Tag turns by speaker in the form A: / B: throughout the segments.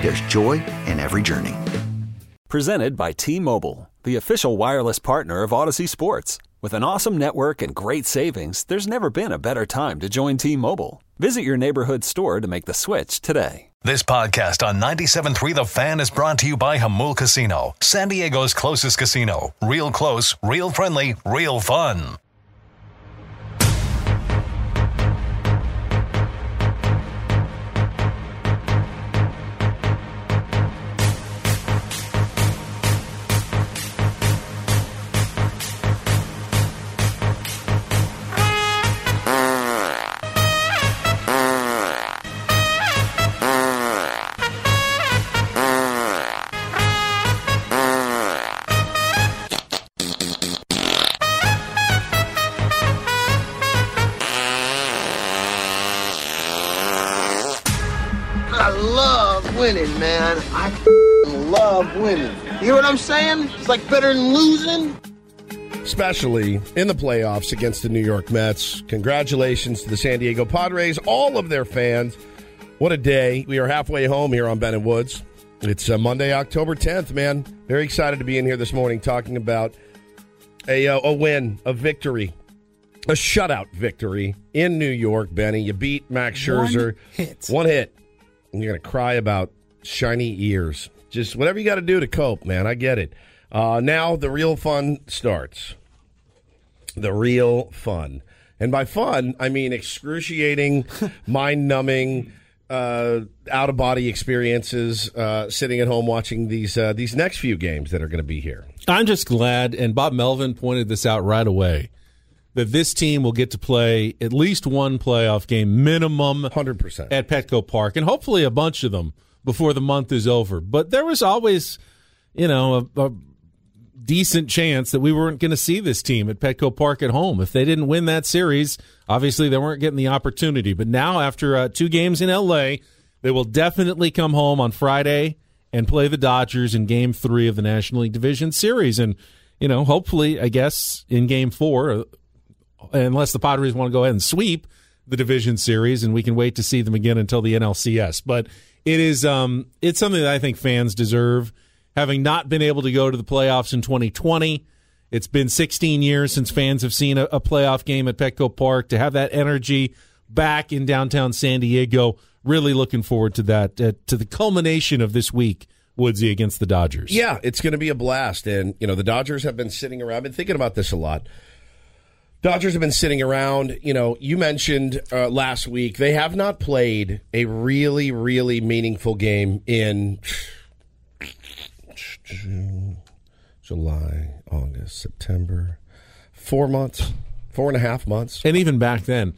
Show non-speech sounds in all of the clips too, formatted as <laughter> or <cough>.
A: there's joy in every journey.
B: Presented by T Mobile, the official wireless partner of Odyssey Sports. With an awesome network and great savings, there's never been a better time to join T Mobile. Visit your neighborhood store to make the switch today.
C: This podcast on 97.3 The Fan is brought to you by Jamul Casino, San Diego's closest casino. Real close, real friendly, real fun.
D: Love winning. You hear what I'm saying? It's like better than losing.
E: especially in the playoffs against the New York Mets. Congratulations to the San Diego Padres, all of their fans. What a day. We are halfway home here on Ben and Woods. It's uh, Monday, October 10th, man. Very excited to be in here this morning talking about a, uh, a win, a victory, a shutout victory in New York, Benny. You beat Max Scherzer.
F: One hit.
E: One hit. And you're going to cry about shiny ears. Just whatever you got to do to cope, man. I get it. Uh, now the real fun starts. The real fun. And by fun, I mean excruciating, <laughs> mind numbing, uh, out of body experiences uh, sitting at home watching these uh, these next few games that are going to be here.
F: I'm just glad, and Bob Melvin pointed this out right away, that this team will get to play at least one playoff game minimum
E: 100%.
F: at Petco Park, and hopefully a bunch of them before the month is over. But there was always, you know, a, a decent chance that we weren't going to see this team at Petco Park at home. If they didn't win that series, obviously they weren't getting the opportunity. But now, after uh, two games in LA, they will definitely come home on Friday and play the Dodgers in game three of the National League Division Series. And, you know, hopefully, I guess, in game four, uh, unless the Padres want to go ahead and sweep the division series and we can wait to see them again until the NLCS. But it is um it's something that I think fans deserve having not been able to go to the playoffs in 2020. It's been 16 years since fans have seen a, a playoff game at Petco Park to have that energy back in downtown San Diego. Really looking forward to that uh, to the culmination of this week Woodsy against the Dodgers.
E: Yeah, it's going to be a blast. And, you know, the Dodgers have been sitting around. I've been thinking about this a lot. Dodgers have been sitting around. You know, you mentioned uh, last week they have not played a really, really meaningful game in June, July, August, September. Four months, four and a half months.
F: And even back then,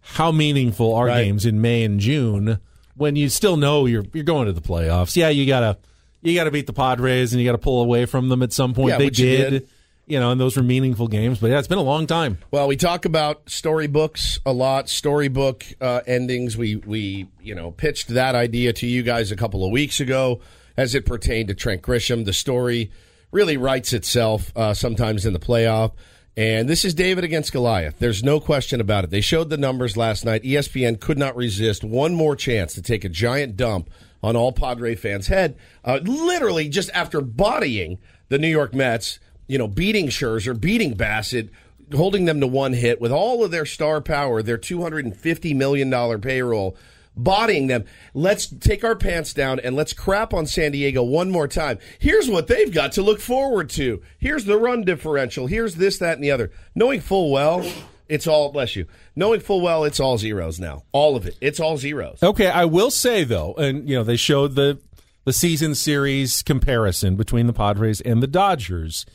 F: how meaningful are
E: Right.
F: games in May and June when you still know you're you're going to the playoffs? Yeah, you gotta you gotta beat the Padres and you gotta pull away from them at some point.
E: Yeah,
F: they did,
E: did.
F: You know, and those were meaningful games. But yeah, it's been a long time.
E: Well, we talk about storybooks a lot, storybook uh, endings. We we you know pitched that idea to you guys a couple of weeks ago as it pertained to Trent Grisham. The story really writes itself uh, sometimes in the playoff. And this is David against Goliath. There's no question about it. They showed the numbers last night. ESPN could not resist one more chance to take a giant dump on all Padre fans' head, uh, literally just after bodying the New York Mets, you know, beating Scherzer, beating Bassitt, holding them to one hit with all of their star power, their $250 million payroll. bodying them. Let's take our pants down and let's crap on San Diego one more time. Here's what they've got to look forward to. Here's the run differential. Here's this, that, and the other. Knowing full well, it's all, bless you, knowing full well it's all zeros now. All of it. It's all zeros.
F: Okay, I will say though, and you know they showed the the season series comparison between the Padres and the Dodgers.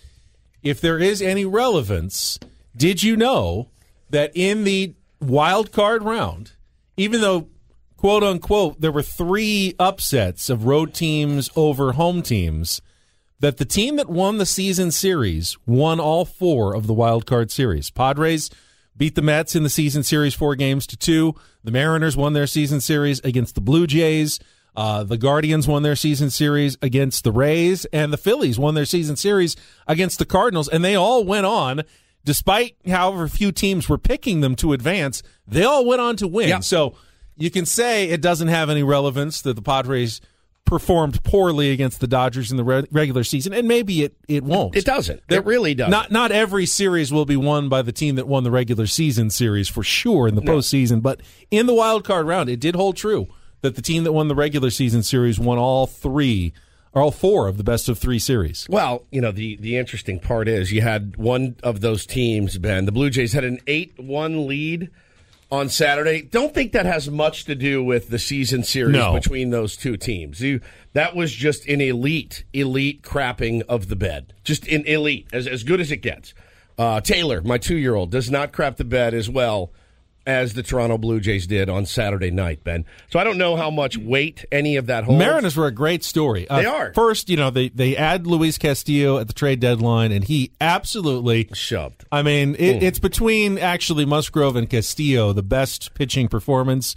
F: If there is any relevance, did you know that in the wild card round, even though quote unquote there were three upsets of road teams over home teams, that the team that won the season series won all four of the wild card series. Padres beat the Mets in the season series four games to two. The Mariners won their season series against the Blue Jays. Uh, the Guardians won their season series against the Rays, and the Phillies won their season series against the Cardinals, and they all went on, despite however few teams were picking them to advance, they all went on to win.
E: Yeah.
F: So you can say it doesn't have any relevance that the Padres performed poorly against the Dodgers in the re- regular season, and maybe it, it won't.
E: It doesn't. It really doesn't.
F: Not not every series will be won by the team that won the regular season series for sure in the postseason, but in the wild card round, it did hold true that the team that won the regular season series won all three or all four of the best of three series.
E: Well, you know, the, the interesting part is you had one of those teams, Ben. The Blue Jays had an 8 1 lead on Saturday. Don't think that has much to do with the season series
F: No.
E: between those two teams. You, that was just an elite, elite crapping of the bed. Just an elite, as, as good as it gets. Uh, Taylor, my two year old, does not crap the bed as well as the Toronto Blue Jays did on Saturday night, Ben. So I don't know how much weight any of that holds.
F: Mariners were a great story. Uh,
E: They are.
F: First, you know, they, they add Luis Castillo at the trade deadline, and he absolutely
E: shoved.
F: I mean, it, it's between actually Musgrove and Castillo, the best pitching performance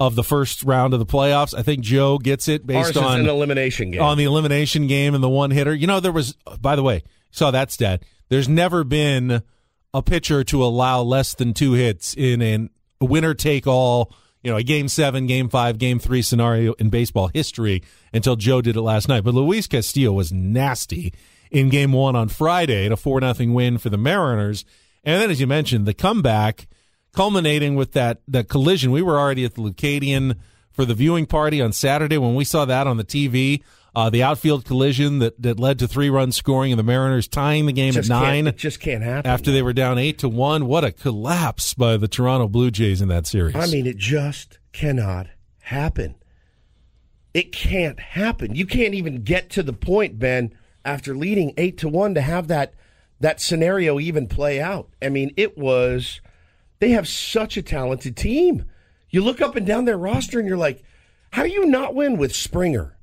F: of the first round of the playoffs. I think Joe gets it based on
E: an elimination game.
F: on the elimination game and the one hitter. You know, there was, by the way, saw that stat. There's never been a pitcher to allow less than two hits in a winner take all, you know, a game seven, game five, game three scenario in baseball history until Joe did it last night. But Luis Castillo was nasty in game one on Friday, a four nothing win for the Mariners. And then, as you mentioned, the comeback culminating with that that collision. We were already at the Leucadian for the viewing party on Saturday when we saw that on the TV. Uh, the outfield collision that, that led to three runs scoring and the Mariners tying the game
E: just
F: at nine
E: It just can't happen.
F: after they were down eight to one. What a collapse by the Toronto Blue Jays in that series.
E: I mean, it just cannot happen. It can't happen. You can't even get to the point, Ben, after leading eight to one to have that that scenario even play out. I mean, it was they have such a talented team. You look up and down their roster and you're like, how do you not win with Springer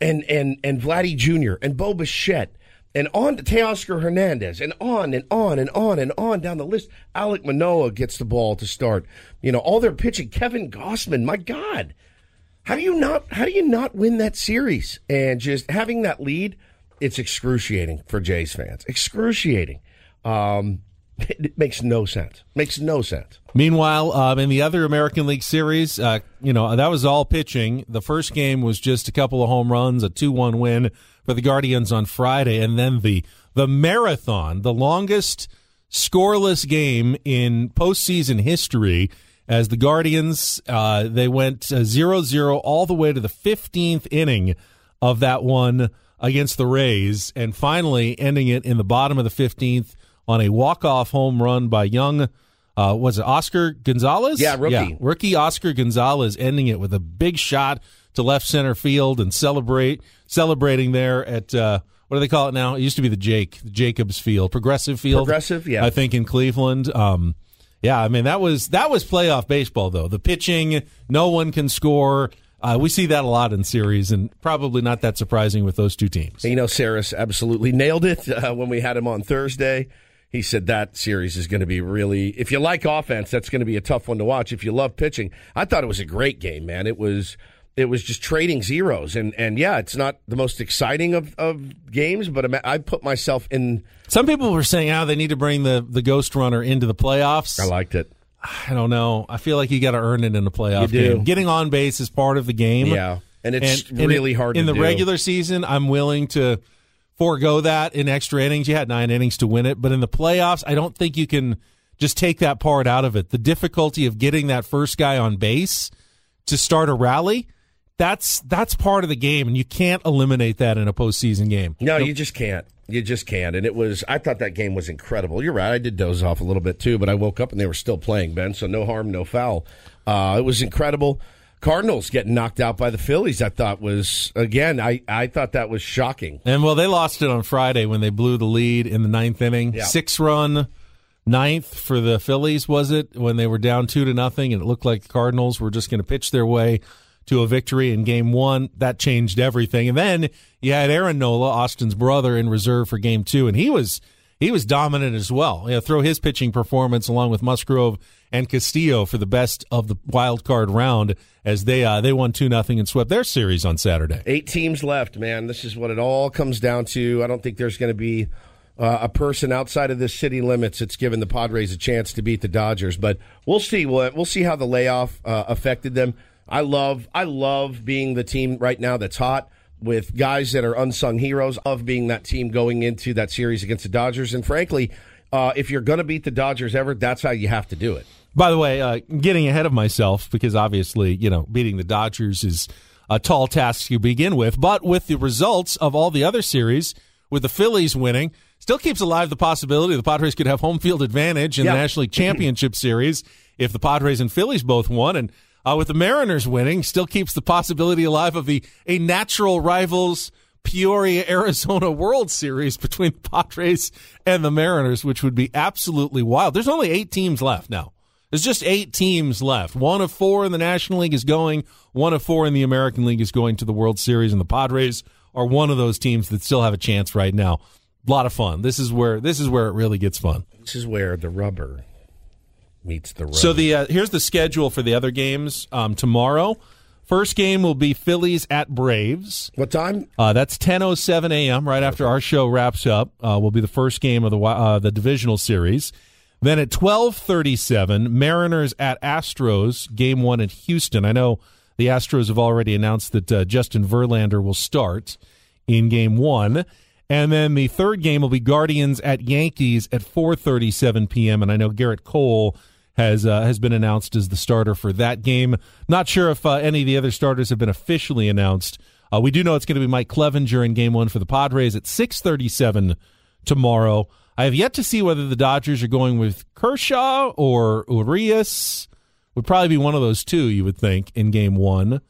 E: and and and Vladdy Jr. and Bo Bichette and on to Teoscar Hernandez and on and on and on and on down the list. Alek Manoah gets the ball to start. You know, all their pitching. Kevin Gausman, my God. How do you not how do you not win that series? And just having that lead, it's excruciating for Jays fans. Excruciating. Um, it makes no sense. Makes no sense.
F: Meanwhile, um, in the other American League series, uh, you know that was all pitching. The first game was just a couple of home runs, a two-one win for the Guardians on Friday, and then the the marathon, the longest scoreless game in postseason history. As the Guardians, uh, they went uh, 0-0 all the way to the 15th inning of that one against the Rays, and finally ending it in the bottom of the 15th on a walk-off home run by young. Uh, was it Oscar Gonzalez?
E: Yeah, rookie.
F: rookie Oscar Gonzalez ending it with a big shot to left center field and celebrate celebrating there at uh, what do they call it now? It used to be the Jake the Jacobs Field, Progressive Field,
E: Progressive, yeah.
F: I think in Cleveland. Um, yeah, I mean that was that was playoff baseball though. The pitching, no one can score. Uh, we see that a lot in series, and probably not that surprising with those two teams.
E: You know, Saris absolutely nailed it uh, when we had him on Thursday. He said that series is going to be really, if you like offense, that's going to be a tough one to watch. If you love pitching, I thought it was a great game, man. It was, it was just trading zeros, and and yeah, it's not the most exciting of, of games, but I put myself in.
F: Some people were saying, "Oh, they need to bring the the Ghost Runner into the playoffs."
E: I liked it.
F: I don't know. I feel like you got to earn it in a playoff
E: You do.
F: game. Getting on base is part of the game.
E: Yeah, and it's really hard
F: in the
E: do.
F: regular season. I'm willing to forego that in extra innings. You had nine innings to win it, but in the playoffs, I don't think you can just take that part out of it. The difficulty of getting that first guy on base to start a rally. That's that's part of the game, and you can't eliminate that in a postseason game.
E: No, you just can't. You just can't. And it was. I thought that game was incredible. You're right. I did doze off a little bit too, but I woke up and they were still playing, Ben. So no harm, no foul. Uh, it was incredible. Cardinals getting knocked out by the Phillies. I thought was again. I I thought that was shocking.
F: And well, they lost it on Friday when they blew the lead in the ninth inning.
E: Yeah.
F: Six run ninth for the Phillies was it when they were down two to nothing, and it looked like the Cardinals were just going to pitch their way to a victory in game one. That changed everything. And then you had Aaron Nola, Austin's brother, in reserve for game two, and he was he was dominant as well. You know, throw his pitching performance along with Musgrove and Castillo for the best of the wild card round as they uh, they won two nothing and swept their series on Saturday.
E: Eight teams left, man. This is what it all comes down to. I don't think there's going to be uh, a person outside of the city limits that's given the Padres a chance to beat the Dodgers, but we'll see. We'll, we'll see how the layoff uh, affected them. I love I love being the team right now that's hot with guys that are unsung heroes. Of being that team going into that series against the Dodgers, and frankly, uh, if you're going to beat the Dodgers ever, that's how you have to do it.
F: By the way, uh, getting ahead of myself because obviously, you know, beating the Dodgers is a tall task to begin with. But with the results of all the other series, with the Phillies winning, still keeps alive the possibility the Padres could have home field advantage in
E: Yeah.
F: the National League Championship <clears throat> Series if the Padres and Phillies both won. And uh, with the Mariners winning, still keeps the possibility alive of the a natural rivals Peoria, <laughs> Arizona World Series between the Padres and the Mariners, which would be absolutely wild. There's only eight teams left now. There's just eight teams left. One of four in the National League is going. One of four in the American League is going to the World Series, and the Padres are one of those teams that still have a chance right now. A lot of fun. This is where this is where it really gets fun.
E: This is where the rubber meets the rubber.
F: So the uh, here's the schedule for the other games um, tomorrow. First game will be Phillies at Braves.
E: what time?
F: Uh, that's 10:07 a.m. right after our show wraps up. Uh, will be the first game of the uh, the divisional series. Then at 12:37, Mariners at Astros, game one in Houston. I know the Astros have already announced that uh, Justin Verlander will start in game one. And then the third game will be Guardians at Yankees at 4:37 p.m. And I know Gerrit Cole has uh, has been announced as the starter for that game. Not sure if uh, any of the other starters have been officially announced. Uh, we do know it's going to be Mike Clevinger in Game One for the Padres at 6:37 tomorrow. I have yet to see whether the Dodgers are going with Kershaw or Urias. Would probably be one of those two, you would think, in Game One.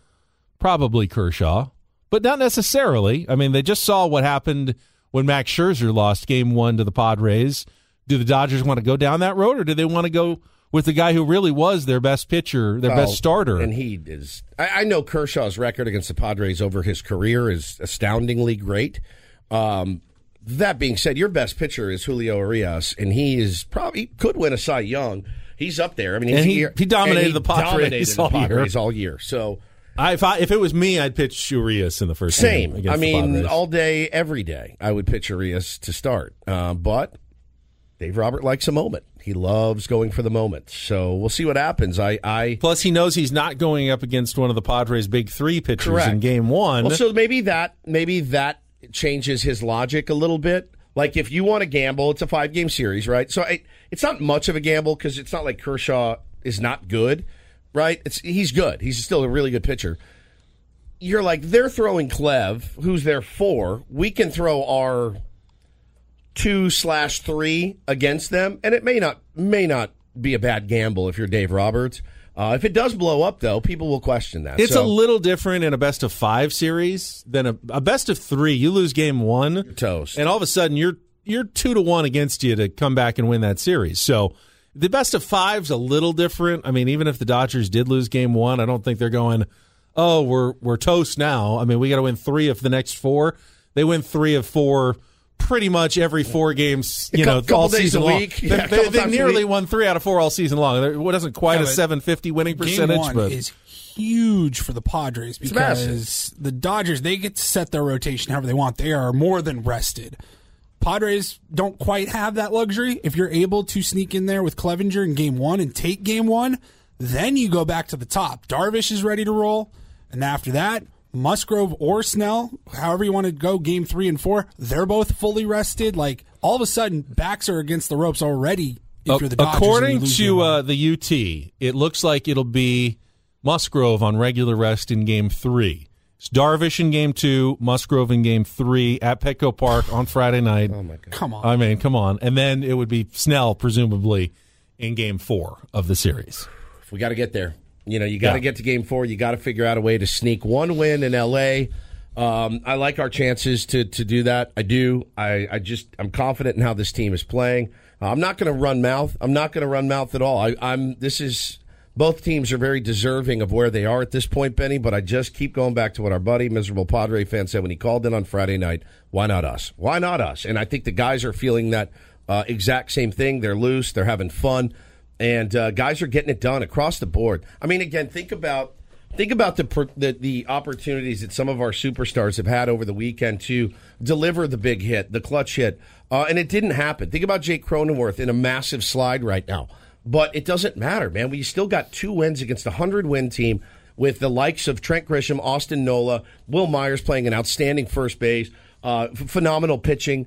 F: Probably Kershaw, but not necessarily. I mean, they just saw what happened when Max Scherzer lost Game One to the Padres. Do the Dodgers want to go down that road, or do they want to go with the guy who really was their best pitcher, their
E: Oh,
F: best starter?
E: And he is. I, I know Kershaw's record against the Padres over his career is astoundingly great. Um, that being said, your best pitcher is Julio Urias, and he is probably he could win a Cy Young. He's up there. I mean,
F: he-
E: here-
F: he dominated
E: he
F: the Padres
E: dominated the
F: all year.
E: All year. So
F: I, if, I, if it was me, I'd pitch Urias in the first
E: same.
F: game. against
E: I mean,
F: Padres.
E: all day, every day, I would pitch Urias to start. Uh, but Dave Robert likes a moment. He loves going for the moment. So we'll see what happens. I, I
F: Plus, he knows he's not going up against one of the Padres' big three pitchers
E: Correct.
F: in Game One.
E: Well, so maybe that maybe that changes his logic a little bit. Like if you want to gamble, it's a five game series, right? So it, it's not much of a gamble because it's not like Kershaw is not good, right? It's he's good. He's still a really good pitcher. You're like they're throwing Clev, who's their four. We can throw our two slash three against them, and it may not may not be a bad gamble if you're Dave Roberts. Uh, if it does blow up, though, people will question that.
F: It's
E: So-
F: a little different in a best of five series than a, a best of three. You lose game one,
E: toast.
F: and all of a sudden you're you're two to one against you to come back and win that series. So the best of five's a little different. I mean, even if the Dodgers did lose game one, I don't think they're going, oh, we're we're toast now. I mean, we got to win three of the next four. They win three of four. Pretty much every four games, you know, all season long. They, they, they nearly won three out of four all season long. It wasn't quite
G: Yeah,
F: a 750 winning percentage, but
G: is huge for the Padres because the Dodgers they get to set their rotation however they want. They are more than rested. Padres don't quite have that luxury. If you're able to sneak in there with Clevinger in game one and take game one, then you go back to the top. Darvish is ready to roll. And after that, Musgrove or Snell, however you want to go, game three and four, they're both fully rested. Like all of a sudden, backs are against the ropes already. If you're the Dodgers and you
F: According to uh, the UT, it looks like it'll be Musgrove on regular rest in game three. It's Darvish in game two, Musgrove in game three at Petco Park on Friday night.
E: Oh my god!
G: Come on.
F: I mean, come on. And then it would be Snell, presumably, in game four of the series.
E: We got to get there. You know, you got to
F: Yeah.
E: get to game four. You got to figure out a way to sneak one win in L.A. Um, I like our chances to to do that. I do. I, I just I'm confident in how this team is playing. Uh, I'm not going to run mouth. I'm not going to run mouth at all. I, I'm. This is both teams are very deserving of where they are at this point, Benny. But I just keep going back to what our buddy, miserable Padre fan, said when he called in on Friday night. Why not us? Why not us? And I think the guys are feeling that uh, exact same thing. They're loose. They're having fun and uh, guys are getting it done across the board. I mean, again, think about think about the, the the opportunities that some of our superstars have had over the weekend to deliver the big hit, the clutch hit, uh, and it didn't happen. Think about Jake Cronenworth in a massive slide right now, but it doesn't matter, man. We still got two wins against a hundred win team with the likes of Trent Grisham, Austin Nola, Wil Myers playing an outstanding first base, uh, phenomenal pitching.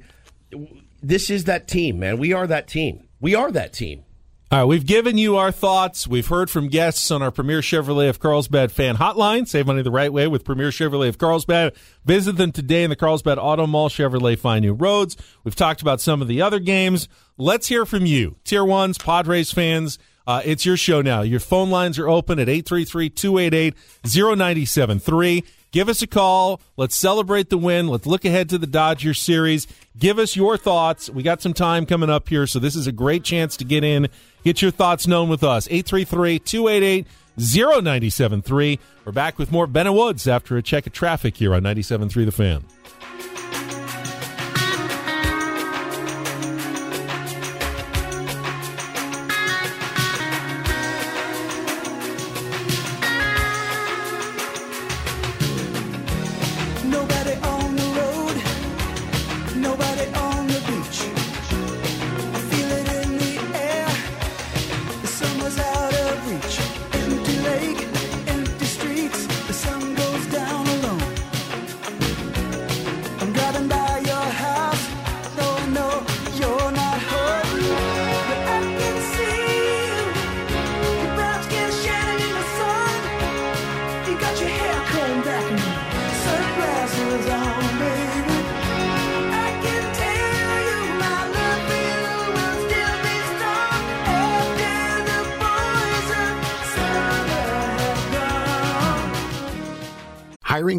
E: This is that team, man. We are that team. We are that team.
F: All right, we've given you our thoughts. We've heard from guests on our Premier Chevrolet of Carlsbad fan hotline. Save money the right way with Premier Chevrolet of Carlsbad. Visit them today in the Carlsbad Auto Mall. Chevrolet find new roads. We've talked about some of the other games. Let's hear from you, Tier Ones, Padres fans. Uh, it's your show now. Your phone lines are open at 833-288-0973. Give us a call. Let's celebrate the win. Let's look ahead to the Dodgers series. Give us your thoughts. We got some time coming up here, so this is a great chance to get in, get your thoughts known with us. 833-288-0973. We're back with more Ben and Woods after a check of traffic here on 97.3 The Fan.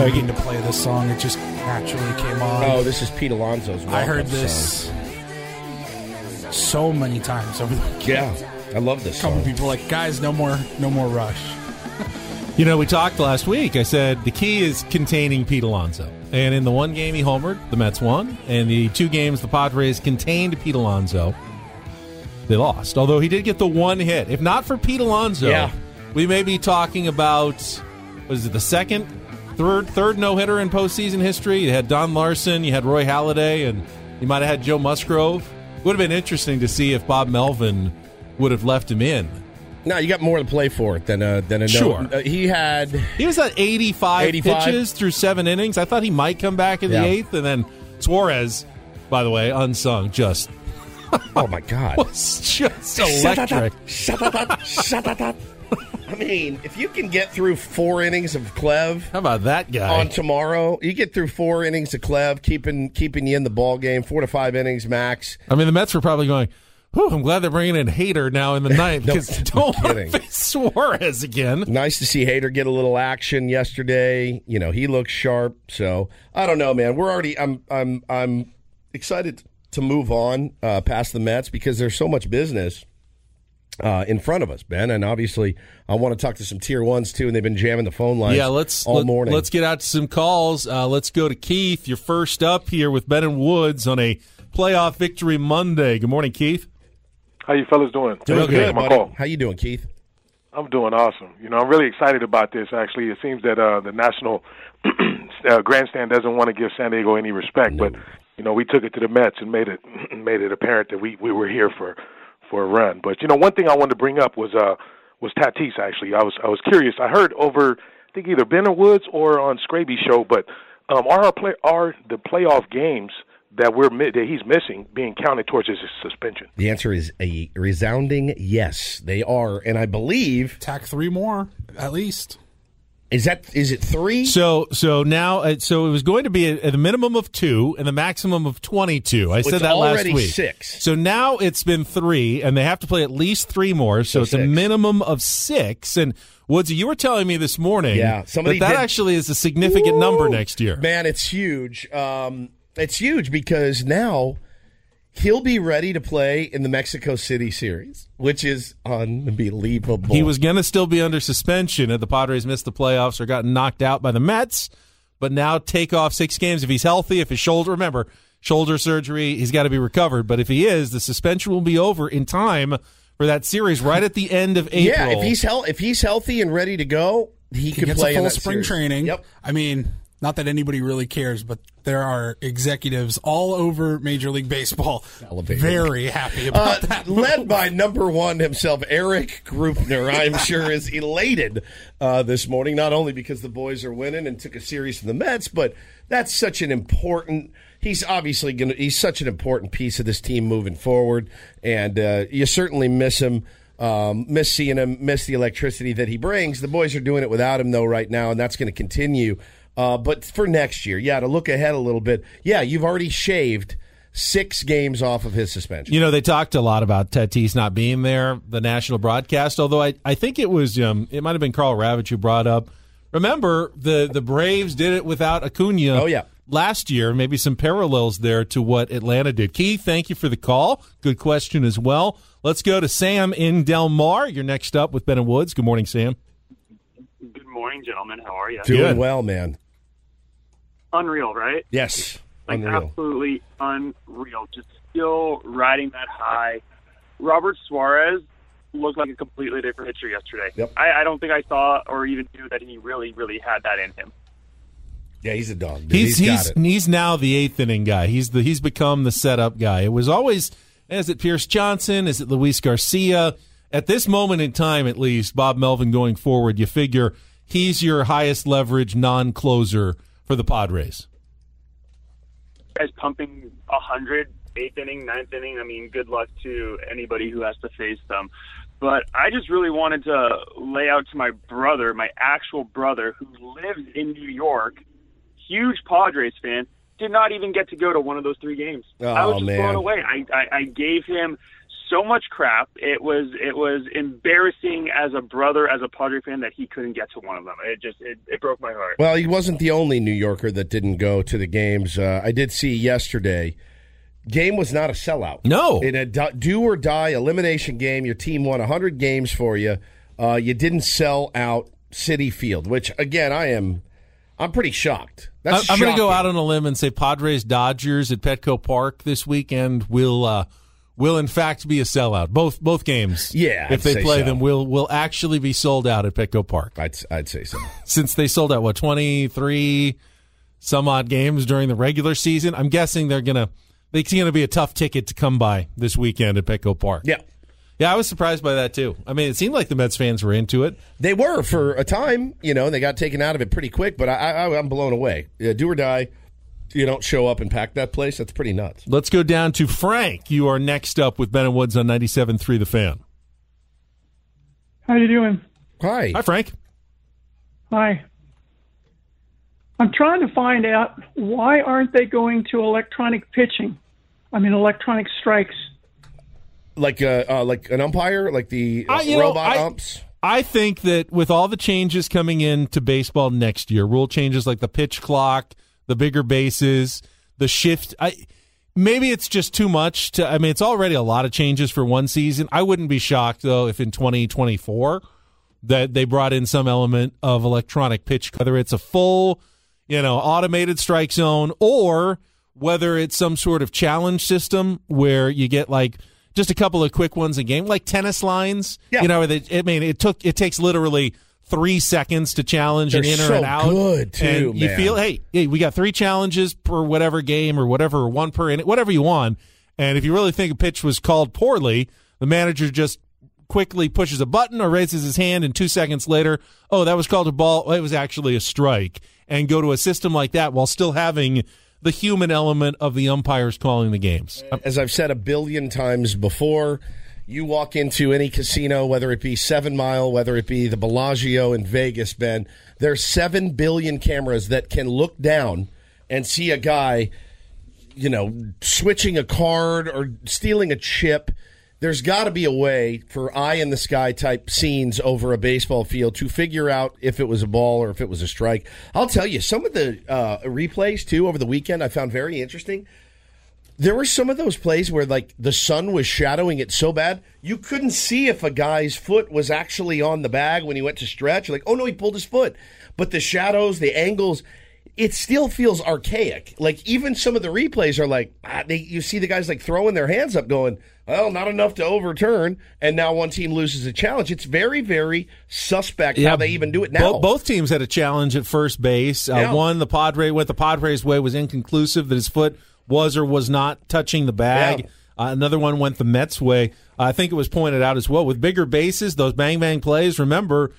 G: I didn't mean to play this song. It just naturally came on.
E: Oh, this is Pete Alonso's.
G: I heard this
E: song.
G: so many times over the weekend.
E: Yeah, I love this A
G: couple
E: song.
G: people like, guys, no more, no more rush. <laughs>
F: You know, we talked last week. I said the key is containing Pete Alonso. And in the one game he homered, the Mets won. And the two games the Padres contained Pete Alonso, they lost. Although he did get the one hit. If not for Pete Alonso,
E: Yeah.
F: we may be talking about, what is it, the second, third, third no hitter in postseason history? You had Don Larsen, you had Roy Halladay, and you might have had Joe Musgrove. Would have been interesting to see if Bob Melvin would have left him in.
E: No, you got more to play for it than a than a no-
F: Sure.
E: uh, he had
F: He was at 85,
E: 85?
F: pitches through seven innings. I thought he might come back in
E: Yeah.
F: the eighth, and then Suarez, by the way, unsung, just
E: oh my god. <laughs>
F: was just electric.
E: I mean, if you can get through four innings of Clev
F: How about that guy?
E: on tomorrow, you get through four innings of Clev, keeping keeping you in the ball game, four to five innings max.
F: I mean, the Mets were probably going. Whew, I'm glad they're bringing in Hader now in the <laughs> ninth
E: No
F: because don't want to face Suarez again.
E: Nice to see Hader get a little action yesterday. You know, he looks sharp. So I don't know, man. We're already. I'm. I'm. I'm excited to move on uh, past the Mets because there's so much business uh, in front of us, Ben. And obviously, I want to talk to some tier ones too. And they've been jamming the phone lines.
F: Yeah, let's
E: all
F: let,
E: morning.
F: Let's get out to some calls. Uh, let's go to Keith. You're first up here with Ben and Woods on a playoff victory Monday. Good morning, Keith.
H: How you fellas doing?
E: doing
F: Okay.
E: good,
H: My
E: buddy.
H: call.
E: How you doing, Keith?
H: I'm doing awesome. You know, I'm really excited about this. Actually, it seems that uh, the national <clears throat> uh, grandstand doesn't want to give San Diego any respect, but you know, we took it to the Mets and made it <clears throat> made it apparent that we we were here for for a run. But you know, one thing I wanted to bring up was uh was Tatis. Actually, I was I was curious. I heard over I think either Ben or Woods or on Scraby's show, but um, are our play are the playoff games that we're that he's missing being counted towards his suspension?
E: The answer is a resounding yes. They are, and I believe
G: Tack three more at least.
E: Is that is it three?
F: So so now uh, so it was going to be a, a minimum of two and the maximum of twenty two. I said that last
E: already
F: week.
E: six.
F: So now it's been three, and they have to play at least three more. So,
E: So
F: it's a minimum of six. And Woodsy, you were telling me this morning,
E: Yeah, somebody
F: that that
E: did-
F: actually is a significant number next year.
E: Man, it's huge. Um, it's huge because now he'll be ready to play in the Mexico City series, which is unbelievable.
F: He was going to still be under suspension if the Padres missed the playoffs or got knocked out by the Mets, but now take off six games if he's healthy. If his shoulder, remember, shoulder surgery, he's got to be recovered. But if he is, the suspension will be over in time for that series right at the end of April.
E: yeah. If he's hel- if he's healthy and ready to go, he,
G: He
E: can play
G: a full
E: in that
G: spring
E: series.
G: training.
E: Yep.
G: I mean, not that anybody really cares, but there are executives all over Major League Baseball
E: Elevated.
G: very happy
E: Uh,
G: about that.
E: led by number one himself, Erik Greupner, I'm sure is elated uh, this morning. Not only because the boys are winning and took a series from the Mets, but that's such an important. He's obviously going to. He's such an important piece of this team moving forward, and uh, you certainly miss him. Um, miss seeing him, miss the electricity that he brings. The boys are doing it without him though right now, and that's going to continue. Uh, but for next year, yeah, to look ahead a little bit, yeah, you've already shaved six games off of his suspension.
F: You know, they talked a lot about Tatis not being there, the national broadcast, although I, I think it was, um, it might have been Karl Ravech who brought up. Remember, the, the Braves did it without Acuna
E: Oh, yeah.
F: last year. Maybe some parallels there to what Atlanta did. Keith, thank you for the call. Good question as well. Let's go to Sam in Del Mar. You're next up with Ben and Woods. Good morning, Sam.
I: Good morning, gentlemen. How are you?
E: Doing
F: Good.
E: well, man.
I: Unreal, right?
E: Yes,
I: Like
E: unreal.
I: absolutely unreal. Just still riding that high. Robert Suarez looked like a completely different pitcher yesterday.
E: Yep.
I: I, I don't think I saw or even knew that he really, really had that in him.
E: Yeah, he's a dog. Dude.
F: He's
E: he's
F: he's
E: got it.
F: he's now the eighth inning guy. He's the he's become the setup guy. It was always is it Pierce Johnson? Is it Luis Garcia? At this moment in time, at least, Bob Melvin going forward, you figure he's your highest leverage non closer for the Padres.
I: Guys pumping a hundred, eighth inning, ninth inning. I mean, good luck to anybody who has to face them. But I just really wanted to lay out to my brother, my actual brother, who lives in New York, huge Padres fan, did not even get to go to one of those three games. Oh, I
E: Oh,
I: was just
E: man.
I: blown away. I, I, I gave him so much crap. It was it was embarrassing as a brother, as a Padre fan, that he couldn't get to one of them. It just it, it broke my heart.
E: Well, he wasn't the only New Yorker that didn't go to the games. Uh, I did see yesterday. Game was not a sellout.
F: No.
E: In a do do or die elimination game, your team won 100 games for you. Uh, you didn't sell out Citi Field, which again, I am, I'm pretty shocked. That's
F: I- I'm going to go out on a limb and say Padres Dodgers at Petco Park this weekend will uh, will in fact be a sellout. Both both games.
E: Yeah,
F: if
E: I'd
F: they play
E: so.
F: them, will will actually be sold out at Petco Park.
E: I'd I'd say so. <laughs>
F: Since they sold out what 23 some odd games during the regular season, I'm guessing they're gonna it's going to be a tough ticket to come by this weekend at Petco Park.
E: Yeah.
F: Yeah, I was surprised by that too. I mean, it seemed like the Mets fans were into it.
E: They were for a time, you know, and they got taken out of it pretty quick. But I, I, I'm blown away. Do or die. You don't show up and pack that place. That's pretty nuts.
F: Let's go down to Frank. You are next up with Ben and Woods on 97.3 The Fan.
J: How you doing?
E: Hi.
F: Hi, Frank.
J: Hi. I'm trying to find out why aren't they going to electronic pitching? I mean, electronic strikes.
E: Like uh, uh like an umpire, like the uh,
F: I- you know,
E: robot
F: I-
E: umps.
F: I think that with all the changes coming into baseball next year, rule changes like the pitch clock, the bigger bases, the shift, I maybe it's just too much to I mean it's already a lot of changes for one season. I wouldn't be shocked though if in 2024 that they brought in some element of electronic pitch whether it's a full, you know, automated strike zone or whether it's some sort of challenge system where you get like just a couple of quick ones a game, like tennis lines.
E: Yeah.
F: You know, where they, I mean, it took it takes literally three seconds to challenge
E: They're
F: an in or an out.
E: good, too,
F: and you
E: man.
F: feel, hey, hey, we got three challenges per whatever game or whatever, or one per inning, whatever you want. And if you really think a pitch was called poorly, the manager just quickly pushes a button or raises his hand, and two seconds later, oh, that was called a ball. It was actually a strike. And go to a system like that while still having the human element of the umpires calling the games.
E: As I've said a billion times before, you walk into any casino, whether it be Seven Mile, whether it be the Bellagio in Vegas, Ben, there's seven billion cameras that can look down and see a guy, you know, switching a card or stealing a chip. There's got to be a way for eye in the sky type scenes over a baseball field to figure out if it was a ball or if it was a strike. I'll tell you, some of the uh, replays too over the weekend I found very interesting. There were some of those plays where like the sun was shadowing it so bad you couldn't see if a guy's foot was actually on the bag when he went to stretch. You're like, oh no, he pulled his foot. But the shadows, the angles, it still feels archaic. Like even some of the replays are like, ah, they, you see the guys like throwing their hands up, going, well, not enough to overturn. And now one team loses a challenge. It's very, very suspect how they even do it now.
F: Bo- both teams had a challenge at first base. Uh,
E: Yeah.
F: One, the Padre went the Padres' way was inconclusive that his foot was or was not touching the bag.
E: Yeah.
F: Uh, another one went the Mets' way. I think it was pointed out as well with bigger bases, those bang bang plays. Remember,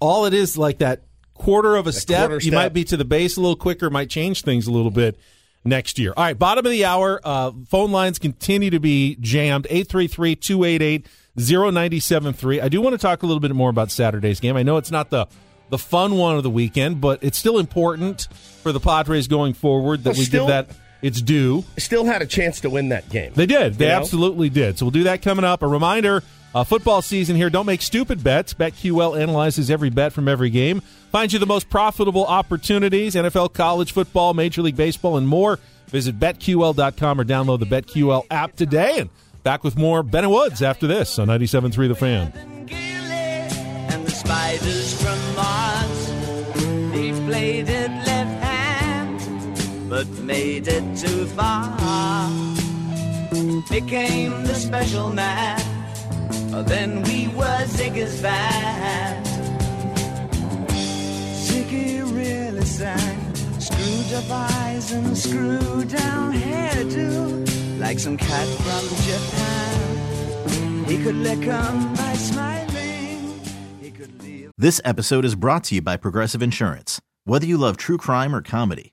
F: all it is like that quarter of a step. You
E: step.
F: might be to the base a little quicker, might change things a little bit next year. All right, bottom of the hour. Uh, phone lines continue to be jammed. 833 288 0973. I do want to talk a little bit more about Saturday's game. I know it's not the the fun one of the weekend, but it's still important for the Padres going forward that
E: Well,
F: we
E: still-
F: give that its due.
E: Still had a chance to win that game.
F: They did. They
E: You know?
F: absolutely did. So we'll do that coming up. A reminder uh, football season here. Don't make stupid bets. BetQL analyzes every bet from every game, finds you the most profitable opportunities NFL, college football, Major League Baseball, and more. Visit betql.com or download the BetQL app today. And back with more Ben and Woods after this on 97.3 The Fan.
K: But made it too far. Became the special man. Then we were Ziggy's band. Ziggy really sang. Screwed up eyes and screwed down hairdo. Like some cat from Japan. He could lick 'em by smiling. Leave.
L: This episode is brought to you by Progressive Insurance. Whether you love true crime or comedy,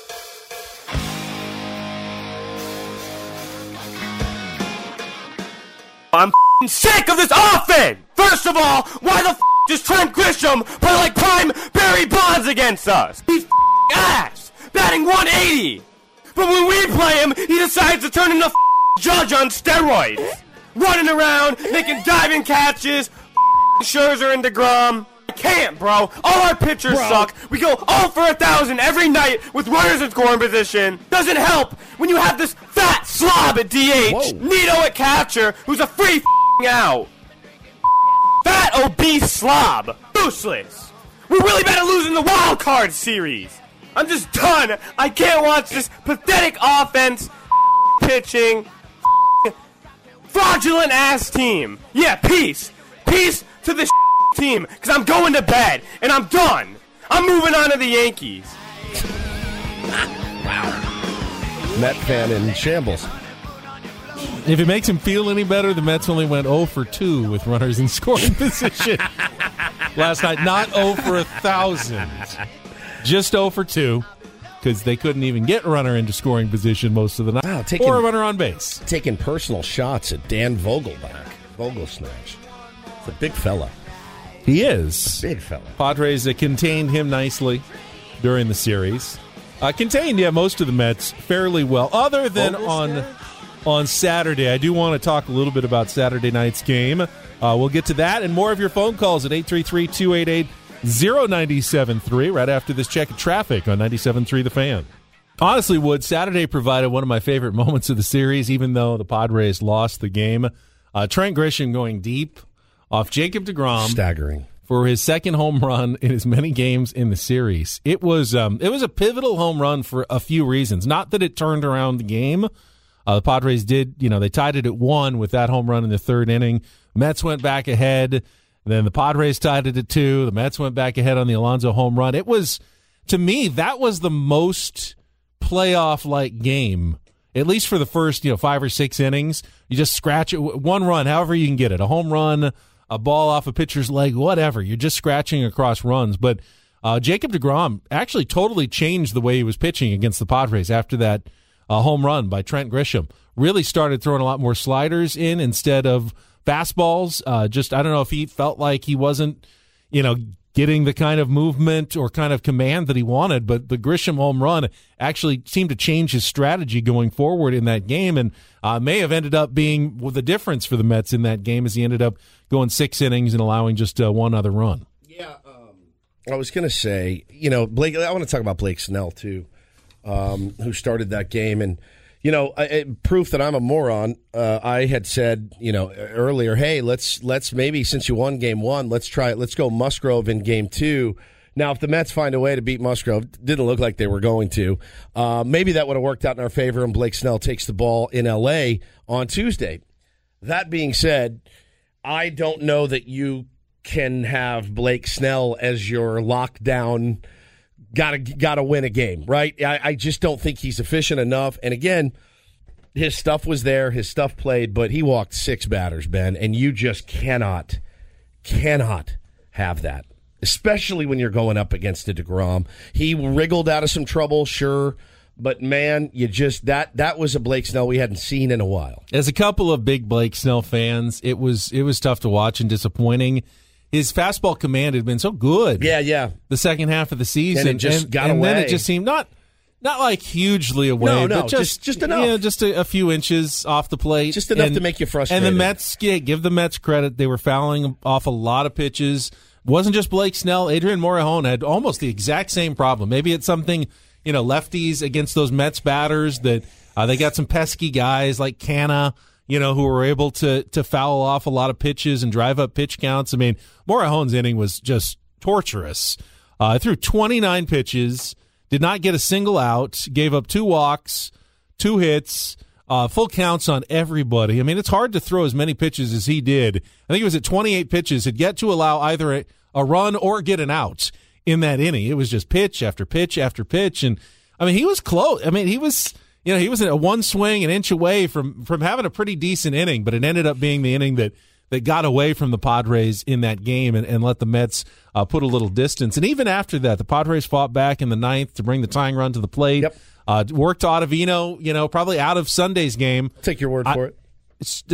M: I'm sick of this offense! First of all, why the f*** does Trent Grisham play like prime Barry Bonds against us? He's ass! Batting 180! But when we play him, he decides to turn into Judge on steroids! Running around, making diving catches, Scherzer and DeGrom. Can't, bro. All our pitchers
E: Bro.
M: suck. We go all for a thousand every night with runners in scoring position. Doesn't help when you have this fat slob at DH, Nido at catcher, who's a free f***ing out. Fat obese slob. Useless. We're really bad at losing the wild card series. I'm just done. I can't watch this pathetic offense, pitching, fraudulent ass team. Yeah, peace. Peace to this team, because I'm going to bed, and I'm done. I'm moving on to the Yankees. <laughs>
E: Met fan in shambles.
F: If it makes him feel any better, the Mets only went 0 for 2 with runners in scoring <laughs> position last night. Not 0 for a thousand, just 0 for 2 because they couldn't even get a runner into scoring position most of the night,
E: Wow, taking-
F: or a runner on base.
E: Taking personal shots at Dan Vogelbach. Vogelsnatch. It's a big fella.
F: He is
E: Big fella.
F: Padres uh, contained him nicely during the series. Uh, contained, yeah, most of the Mets fairly well, other than on on Saturday. I do want to talk a little bit about Saturday night's game. Uh, we'll get to that and more of your phone calls at 833-288-0973 right after this check of traffic on 97.3 The Fan. Honestly, Wood, Saturday provided one of my favorite <laughs> moments of the series, even though the Padres lost the game. Uh, Trent Grisham going deep off Jacob DeGrom
E: Staggering.
F: for his second home run in as many games in the series. It was um, it was a pivotal home run for a few reasons. Not that it turned around the game. Uh, the Padres did, you know, they tied it at one with that home run in the third inning. Mets went back ahead. Then the Padres tied it at two. The Mets went back ahead on the Alonso home run. It was, to me, that was the most playoff like game, at least for the first, you know, five or six innings. You just scratch it, one run, however you can get it, a home run, a ball off a pitcher's leg, whatever. You're just scratching across runs. But uh, Jacob DeGrom actually totally changed the way he was pitching against the Padres after that uh, home run by Trent Grisham. Really started throwing a lot more sliders in instead of fastballs. Uh, just, I don't know if he felt like he wasn't, you know, getting the kind of movement or kind of command that he wanted. But the Grisham home run actually seemed to change his strategy going forward in that game and uh, may have ended up being the difference for the Mets in that game as he ended up going six innings and allowing just uh, one other run.
E: Yeah, um, I was going to say, you know, Blake. I want to talk about Blake Snell too, um, who started that game, and you know, I, proof that I'm a moron. Uh, I had said, you know, earlier, hey, let's let's maybe since you won game one, let's try it. Let's go Musgrove in game two. Now, if the Mets find a way to beat Musgrove, didn't look like they were going to. Uh, maybe that would have worked out in our favor, and Blake Snell takes the ball in L.A. on Tuesday. That being said, I don't know that you can have Blake Snell as your lockdown. Got to got to win a game, right? I, I just don't think he's efficient enough. And again, his stuff was there, his stuff played, but he walked six batters, Ben, and you just cannot, cannot have that, especially when you're going up against a Degrom. He wriggled out of some trouble, sure, but man, you just that that was a Blake Snell we hadn't seen in a while.
F: As a couple of big Blake Snell fans, it was it was tough to watch and disappointing. His fastball command had been so good.
E: Yeah, yeah.
F: The second half of the season,
E: And it just got
F: and then it just seemed not not like hugely away,
E: No, no,
F: but just
E: just- just enough.
F: you know, just a, a few inches off the plate,
E: Just enough
F: And-
E: to make you frustrated.
F: And the Mets, yeah, give the Mets credit; they were fouling off a lot of pitches. wasn't just Blake Snell. Adrian Morejon had almost the exact same problem. Maybe it's something you know lefties against those Mets batters that uh, they got some pesky guys like Canha, you know, who were able to to foul off a lot of pitches and drive up pitch counts. I mean, Morejon's inning was just torturous. Uh, threw 29 pitches, did not get a single out, gave up two walks, two hits, uh, full counts on everybody. I mean, it's hard to throw as many pitches as he did. I think it was at 28 pitches, had yet to allow either a, a run or get an out in that inning. It was just pitch after pitch after pitch. And I mean, he was close. I mean, he was you know, he was a one swing, an inch away from from having a pretty decent inning, but it ended up being the inning that that got away from the Padres in that game and, and let the Mets uh, put a little distance. And even after that, the Padres fought back in the ninth to bring the tying run to the plate. Uh, worked Ottavino, you know, probably out of Sunday's game.
E: Take your word
F: I-
E: for it.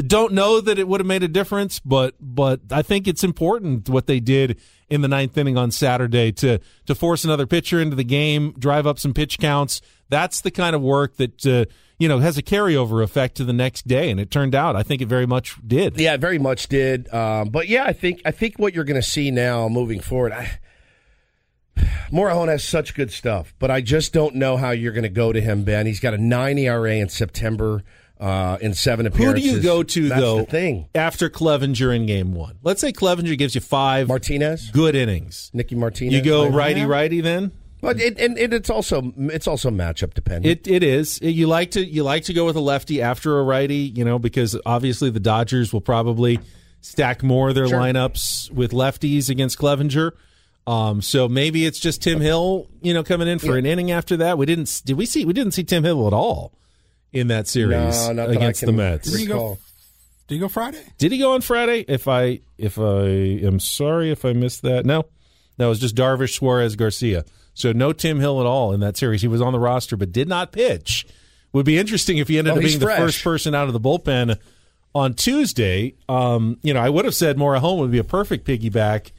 F: don't know that it would have made a difference, but but I think it's important what they did in the ninth inning on Saturday to to force another pitcher into the game, drive up some pitch counts. That's the kind of work that uh, you know has a carryover effect to the next day, and it turned out I think it very much did.
E: Yeah, it very much did. Um, but yeah, I think I think what you're going to see now moving forward. I, <sighs> Morejon has such good stuff, but I just don't know how you're going to go to him, Ben. He's got a nine ERA in September uh, in seven appearances.
F: Who do you go to
E: That's
F: though
E: The thing.
F: after Clevinger in game one? Let's say Clevinger gives you five
E: Martinez,
F: good innings.
E: Nicky Martinez.
F: You go righty righty then.
E: But it, and, and it's also it's also matchup dependent.
F: It it is. You like to you like to go with a lefty after a righty, you know, because obviously the Dodgers will probably stack more of their
E: Sure.
F: lineups with lefties against Clevinger. Um, so maybe it's just Tim Hill, you know, coming in for
E: Yeah.
F: an inning after that. We didn't did we see we didn't see Tim Hill at all in that series
E: No, not that I
F: against the Mets.
G: Did he go? Did he go Friday?
F: Did he go on Friday? If I if I am sorry if I missed that. No. No, it was just Darvish Suarez Garcia. So no Tim Hill at all in that series. He was on the roster but did not pitch. Would be interesting if he ended
E: Oh,
F: up being the first person out of the bullpen on Tuesday. Um, you know, I would have said Morejon would be a perfect piggyback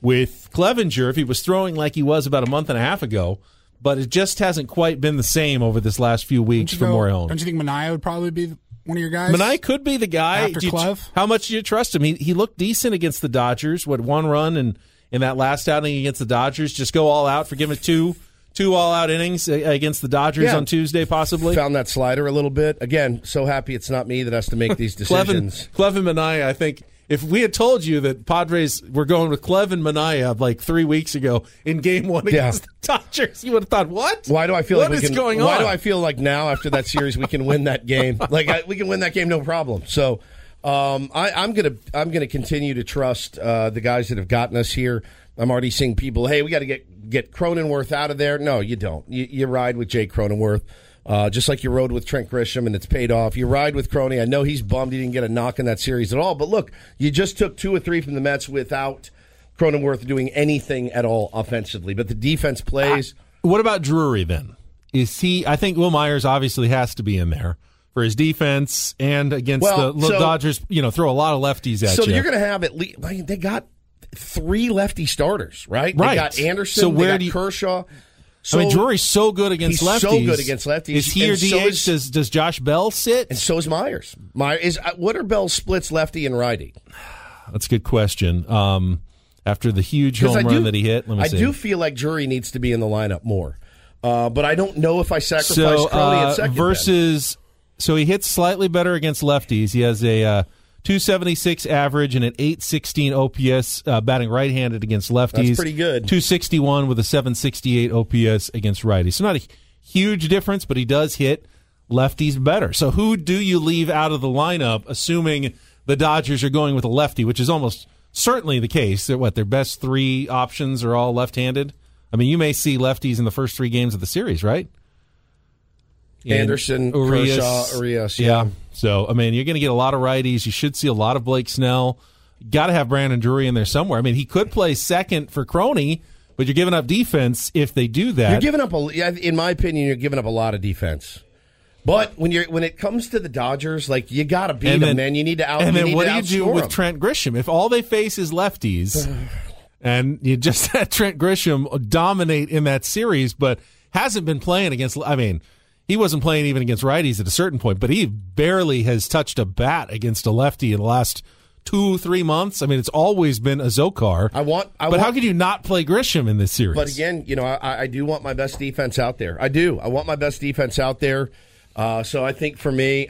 F: with Clevinger if he was throwing like he was about a month and a half ago. But it just hasn't quite been the same over this last few weeks for
G: you go-
F: Morejon.
G: Don't you think Manaea would probably be one of your guys?
F: Manaea could be the guy.
G: After
F: Do you-
G: Clev?
F: how much do you trust him? He he looked decent against the Dodgers. What one run and in that last outing against the Dodgers, just go all out for giving two two all out innings against the Dodgers
E: Yeah.
F: on Tuesday, possibly.
E: Found that slider a little bit. Again, so happy it's not me that has to make <laughs> these decisions.
F: Clevin Manaea, I think if we had told you that Padres were going with Clevin Manaea like three weeks ago in Game One
E: Yeah.
F: against the Dodgers, you would have thought, "What?
E: Why do I feel
F: What
E: like we can? why
F: on?"
E: do I feel like now after that series we can win that game? <laughs> Like I, we can win that game, no problem. So um, I, I'm gonna I'm gonna continue to trust uh, the guys that have gotten us here. I'm already seeing people. Hey, we got to get get Cronenworth out of there. No, you don't. You, you ride with Jake Cronenworth. Uh, just like you rode with Trent Grisham and it's paid off. You ride with Crony. I know he's bummed he didn't get a knock in that series at all. But look, you just took two or three from the Mets without Cronenworth doing anything at all offensively. But the defense plays.
F: What about Drury then? Is he? I think Wil Myers obviously has to be in there for his defense and against
E: Well,
F: the
E: so-
F: Dodgers. You know, throw a lot of lefties at
E: so
F: you.
E: So you're going to have at least I mean, they got three lefty starters, right?
F: Right.
E: They got Anderson.
F: So
E: they
F: where
E: got
F: do you-
E: Kershaw. So
F: I mean, Drury's so good against
E: he's
F: lefties.
E: so good against lefties.
F: Is he or
E: And so
F: DH?
E: is-
F: does does Josh Bell sit?
E: And so is Myers. Myers is uh, what are Bell's splits lefty and righty?
F: That's a good question. Um, after the huge home
E: I
F: run that he hit, let me
E: I
F: see.
E: do feel like Drury needs to be in the lineup more, uh, but I don't know if I sacrifice
F: so
E: Crony
F: uh,
E: at second.
F: Versus so he hits slightly better against lefties. He has a uh, 276 average and an 816 OPS uh, batting right-handed against lefties.
E: That's pretty good.
F: 261 with a 768 OPS against righties. So not a huge difference, but he does hit lefties better. So who do you leave out of the lineup, assuming the Dodgers are going with a lefty, which is almost certainly the case. That what their best three options are all left-handed. I mean, you may see lefties in the first three games of the series, right?
E: Anderson,
F: Urias.
E: Kershaw, Urias,
F: Yeah.
E: yeah.
F: So, I mean, you're going to get a lot of righties. You should see a lot of Blake Snell. Got to have Brandon Drury in there somewhere. I mean, he could play second for Crony, but you're giving up defense if they do that.
E: You're giving up a, in my opinion, you're giving up a lot of defense. But when you're when it comes to the Dodgers, like you got to beat
F: And
E: them,
F: then-
E: man. You need to out.
F: and then what do you do with
E: them.
F: Trent Grisham? If all they face is lefties, and you just <laughs> had Trent Grisham dominate in that series, but hasn't been playing against. I mean, he wasn't playing even against righties at a certain point, but he barely has touched a bat against a lefty in the last two, three months. I mean, it's always been Azocar.
E: I want. I
F: but
E: want,
F: how could you not play Grisham in this series?
E: But again, you know, I, I do want my best defense out there. I do. I want my best defense out there. Uh, so I think for me,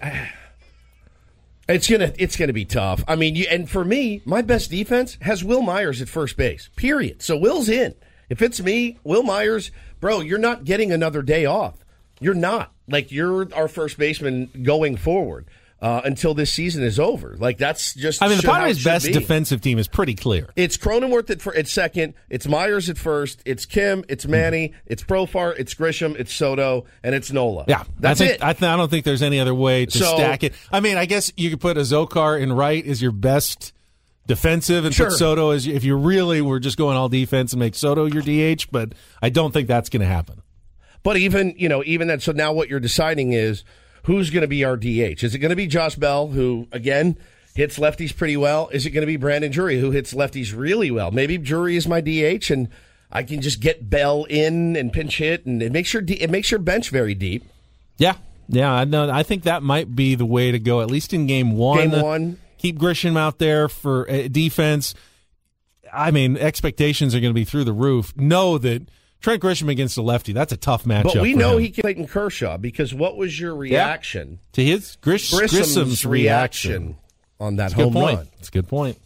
E: <sighs> it's gonna it's gonna be tough. I mean, you, and for me, my best defense has Wil Myers at first base. Period. So Wil's in. If it's me, Wil Myers, bro, you're not getting another day off. You're not like you're our first baseman going forward. uh, until this season is over. Like that's just.
F: I mean, the Padres' best
E: be.
F: defensive team is pretty clear.
E: It's Cronenworth at, at second. It's Myers at first. It's Kim. It's Manny. It's Profar. It's Grisham. It's Soto, and it's Nola.
F: Yeah,
E: that's
F: I think,
E: it.
F: I, th- I don't think there's any other way to
E: So-
F: stack it. I mean, I guess you could put Azocar in right as your best defensive, and
E: Sure.
F: put Soto as if you really were just going all defense and make Soto your DH. But I don't think that's going to happen.
E: But even you know, even that. So now what you're deciding is who's going to be our DH. Is it going to be Josh Bell, who again hits lefties pretty well? Is it going to be Brandon Drury, who hits lefties really well? Maybe Drury is my DH, and I can just get Bell in and pinch hit, and it makes your it makes your bench very deep.
F: Yeah, yeah. I know. I think that might be the way to go. At least in game one.
E: Game one.
F: Keep Grisham out there for uh, defense. I mean, expectations are going to be through the roof. Know that Trent Grisham against a lefty, that's a tough matchup.
E: But we
F: for
E: know
F: him.
E: he can Clayton Kershaw because what was your reaction
F: to his Grish,
E: Grissom's,
F: Grissom's
E: reaction,
F: reaction
E: on that
F: That's
E: home
F: point.
E: run?
F: That's a good point.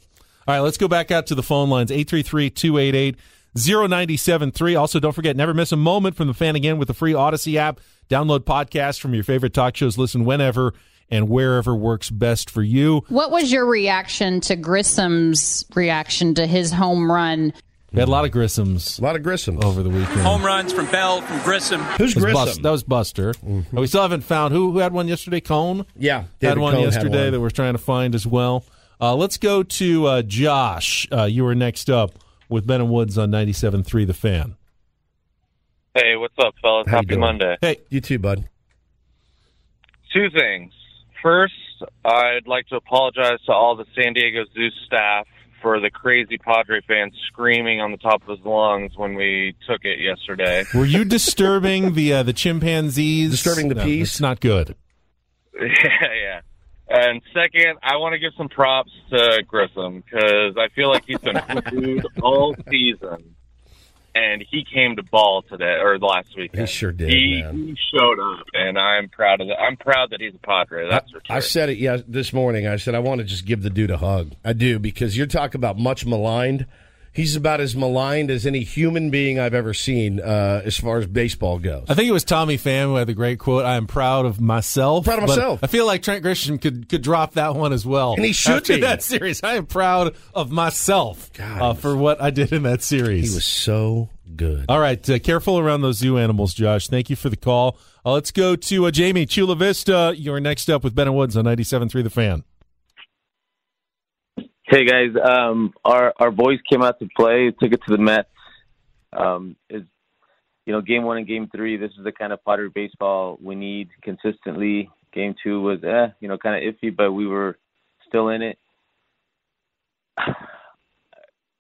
F: All right, let's go back out to the phone lines 833 288 0973. Also, don't forget, never miss a moment from the fan again with the free Audacy app. Download podcasts from your favorite talk shows. Listen whenever and wherever works best for you.
N: What was your reaction to Grissom's reaction to his home run?
F: We had a lot of Grissom's.
E: A lot of Grissom's
F: over the weekend.
O: Home runs from Bell, from Grissom.
E: Who's
F: That was
E: Grissom?
F: Bus- that was Buster. And we still haven't found who who had one yesterday. Cone.
E: Yeah,
F: had one
E: Cone had
F: yesterday
E: one.
F: that we're trying to find as well. Uh, let's go to uh, Josh. Uh, you were next up with Ben and Woods on 97.3 The Fan.
P: Hey, what's up, fellas?
E: How
P: Happy? Monday.
F: Hey,
E: you too, bud.
P: Two things. First, I'd like to apologize to all the San Diego Zoo staff for the crazy Padre fans screaming on the top of his lungs when we took it yesterday.
F: Were you disturbing the uh, the chimpanzees?
E: Disturbing the
F: No,
E: peace?
F: It's not good. <laughs>
P: yeah, yeah. And second, I want to give some props to Grissom because I feel like he's been food all season, and he came to ball today or last weekend.
E: He sure did,
P: He, he showed up, and I'm proud of that. I'm proud that he's a Padre. That's for sure.
E: I said it yeah this morning. I said I want to just give the dude a hug. I do because you're talking about much maligned. He's about as maligned as any human being I've ever seen uh, as far as baseball goes.
F: I think it was Tommy Pham who had the great quote, I am proud of myself.
E: Proud of myself.
F: I feel like Trent Grisham could, could drop that one as well.
E: And he should
F: After
E: be.
F: that series. I am proud of myself uh, for what I did in that series.
E: He was so good.
F: All right, uh, careful around those zoo animals, Josh. Thank you for the call. Uh, let's go to uh, Jamie Chula Vista. You're next up with Ben and Woods on 97.3 The Fan.
Q: Hey guys, um, our our boys came out to play. Took it to the Mets. Um, is you know, game one and game three. This is the kind of Padre baseball we need consistently. Game two was eh, you know, kind of iffy, but we were still in it. <sighs>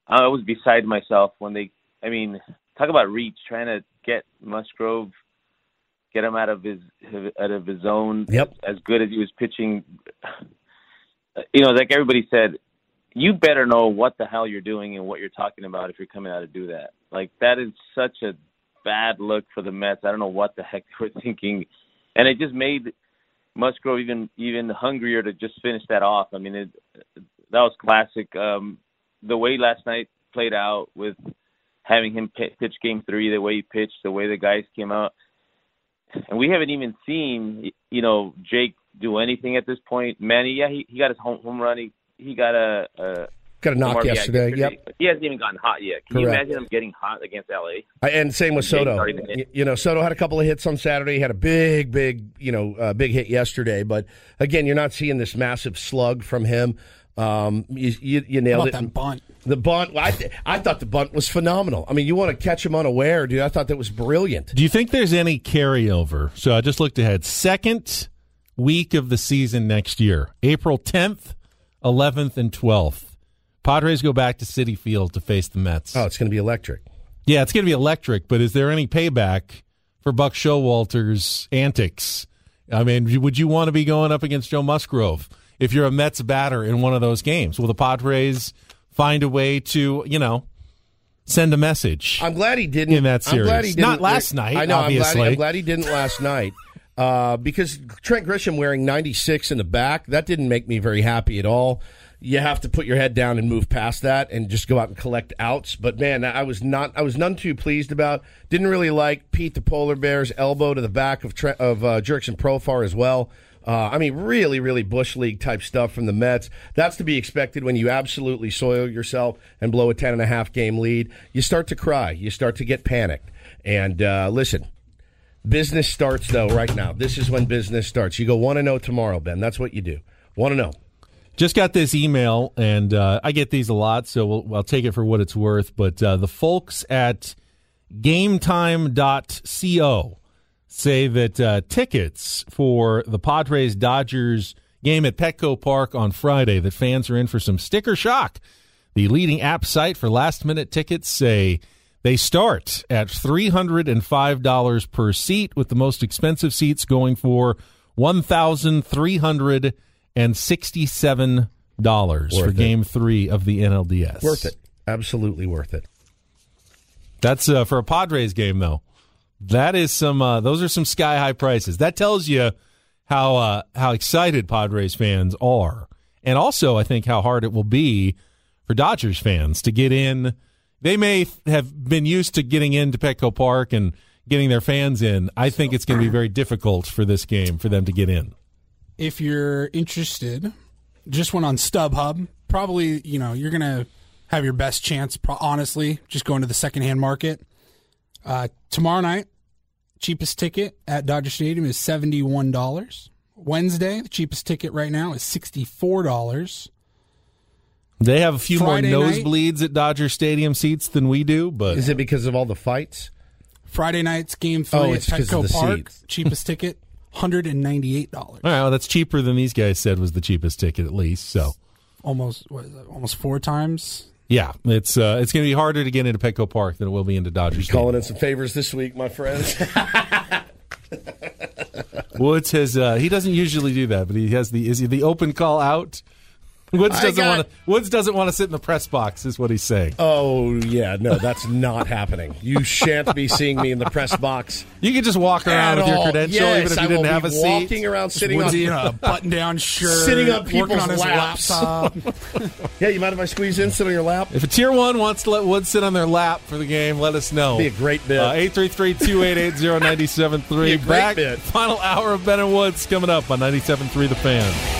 Q: I was beside myself when they. I mean, talk about reach, trying to get Musgrove, get him out of his out of his zone.
E: Yep.
Q: As good as he was pitching, <sighs> you know, like everybody said, you better know what the hell you're doing and what you're talking about if you're coming out to do that. Like that is such a bad look for the Mets. I don't know what the heck they <laughs> were thinking, and it just made Musgrove even even hungrier to just finish that off. I mean, it, that was classic. Um, the way last night played out with having him pitch Game Three, the way he pitched, the way the guys came out, and we haven't even seen you know Jake do anything at this point. Manny, yeah, he, he got his home home run. He he got a, a
E: Got a knock
Q: RBI
E: yesterday, yep.
Q: He hasn't even gotten hot yet. Can you imagine him getting hot against LA?
E: I, and same with Soto.
Q: already been hit.
E: Y- You know, Soto had a couple of hits on Saturday. He had a big, big, you know, uh, big hit yesterday. But again, you're not seeing this massive slug from him. Um, you, you, you nailed
G: How
E: it.
G: that bunt?
E: The bunt. I, th- I thought the bunt was phenomenal. I mean, you want to catch him unaware, dude. I thought that was brilliant.
F: Do you think there's any carryover? So I just looked ahead. Second week of the season next year, April 10th, 11th, and 12th. Padres go back to Citi Field to face the Mets.
E: Oh, it's going to be electric.
F: Yeah, it's going to be electric, but is there any payback for Buck Showalter's antics? I mean, would you want to be going up against Joe Musgrove if you're a Mets batter in one of those games? Will the Padres find a way to, you know, send a message?
E: I'm glad he didn't
F: in that series.
E: I'm glad he didn't.
F: Not last night.
E: I know.
F: obviously.
E: I'm glad, I'm glad he didn't last night. Uh, because Trent Grisham wearing 96 in the back, that didn't make me very happy at all. You have to put your head down and move past that and just go out and collect outs. But man, I was not, I was none too pleased about. Didn't really like Pete the polar bear's elbow to the back of Trent, of uh, Jurickson Profar as well. Uh, I mean, really, really Bush League type stuff from the Mets. That's to be expected when you absolutely soil yourself and blow a 10 and a half game lead. You start to cry. You start to get panicked. And uh, listen, business starts, though, right now. This is when business starts. You go 1 0 tomorrow, Ben. That's what you do. 1 0.
F: Just got this email, and uh, I get these a lot, so we'll, I'll take it for what it's worth. But uh, the folks at GameTime.co say that uh, tickets for the Padres Dodgers game at Petco Park on Friday, that fans are in for some sticker shock. The leading app site for last minute tickets say they start at $305 per seat, with the most expensive seats going for $1,367 for
E: it.
F: game three of the NLDS.
E: Worth it. Absolutely worth it.
F: That's uh, for a Padres game, though. That is some. Uh, those are some sky high prices. That tells you how uh, how excited Padres fans are, and also I think how hard it will be for Dodgers fans to get in. They may have been used to getting into Petco Park and getting their fans in. I think it's going to be very difficult for this game for them to get in.
G: If you're interested, just went on StubHub. Probably, you know, you're gonna have your best chance. Honestly, just going to the secondhand market. Uh, tomorrow night, cheapest ticket at Dodger Stadium is seventy one dollars. Wednesday, the cheapest ticket right now is sixty four dollars.
F: They have a few
G: Friday
F: more
G: night-
F: nosebleeds at Dodger Stadium seats than we do, but
E: Is it because of all the fights?
G: Friday night's game three
E: Oh,
G: at
E: it's 'cause of
G: Petco
E: the
G: Park.
E: seats. <laughs>
G: cheapest ticket, hundred and ninety eight dollars.
F: All right, well, that's cheaper than these guys said was the cheapest ticket, at least. So,
G: Almost what is that, almost four times.
F: yeah, it's uh, it's going to be harder to get into Petco Park than it will be into Dodger Stadium.
E: Calling in some favors this week, my friends. <laughs>
F: Woods has uh, he doesn't usually do that, but he has the is he the open call out. Woods doesn't want to. Woods doesn't want to sit in the press box, is what he's saying.
E: Oh yeah, no, that's not happening. You shan't be seeing me in the press box.
F: You can just walk around
E: At
F: with your credential,
E: Yes,
F: even if
E: I
F: you didn't
E: will
F: have
E: be
F: a seat.
E: Walking around, sitting
G: Woodsy
E: on
G: a button-down <laughs> shirt,
E: sitting on people's
G: on his
E: laps.
G: laptop. <laughs>
E: yeah, you mind if I squeeze in, sit on your lap?
F: If a tier one wants to let Woods sit on their lap for the game, let us know.
E: Be a great bit.
F: Uh, 833-288-0973.
E: Great
F: Back,
E: bit.
F: final hour of Ben and Woods coming up on 97.3 The Fan.